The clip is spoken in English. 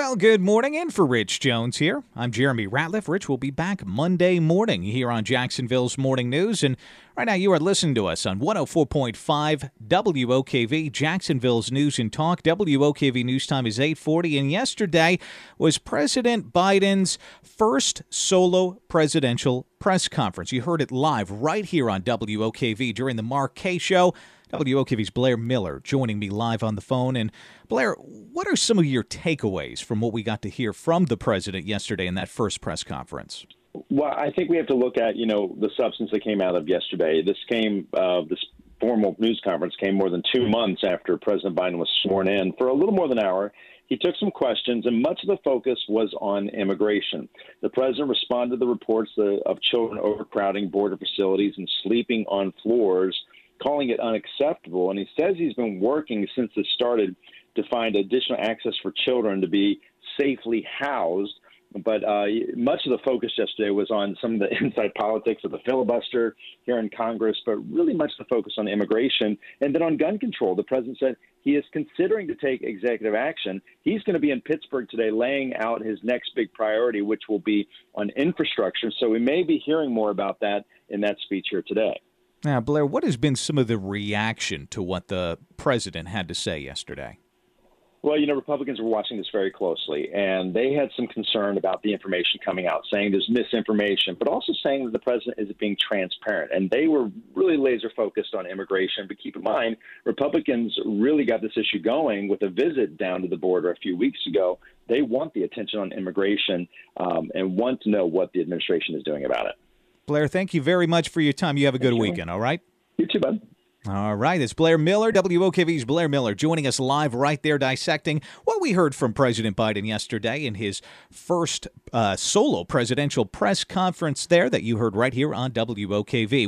Well, good morning, and for Rich Jones here. I'm Jeremy Ratliff. Rich will be back Monday morning here on Jacksonville's Morning News. And right now, you are listening to us on 104.5 WOKV, Jacksonville's News and Talk. WOKV News Time is 840. And yesterday was President Biden's first solo presidential press conference. You heard it live right here on WOKV during the Mark Kaye Show. WOKV's Blair Miller joining me live on the phone. And Blair, what are some of your takeaways from what we got to hear from the president yesterday in that first press conference? Well, I think we have to look at you know the substance that came out of yesterday. This came uh, this formal news conference came more than two months after President Biden was sworn in for a little more than an hour. He took some questions, and much of the focus was on immigration. The president responded to the reports of children overcrowding border facilities and sleeping on floors calling it unacceptable. And he says he's been working since it started to find additional access for children to be safely housed. But uh, much of the focus yesterday was on some of the inside politics of the filibuster here in Congress, but really much the focus on immigration and then on gun control. The president said he is considering to take executive action. He's going to be in Pittsburgh today laying out his next big priority, which will be on infrastructure. So we may be hearing more about that in that speech here today. Now, Blair, what has been some of the reaction to what the president had to say yesterday? Well, you know, Republicans were watching this very closely, and they had some concern about the information coming out, saying there's misinformation, but also saying that the president isn't being transparent. And they were really laser focused on immigration. But keep in mind, Republicans really got this issue going with a visit down to the border a few weeks ago. They want the attention on immigration um, and want to know what the administration is doing about it. Blair, thank you very much for your time. You have a good weekend, all right? You too, bud. All right, it's Blair Miller, WOKV's Blair Miller, joining us live right there, dissecting what we heard from President Biden yesterday in his first uh, solo presidential press conference there that you heard right here on WOKV.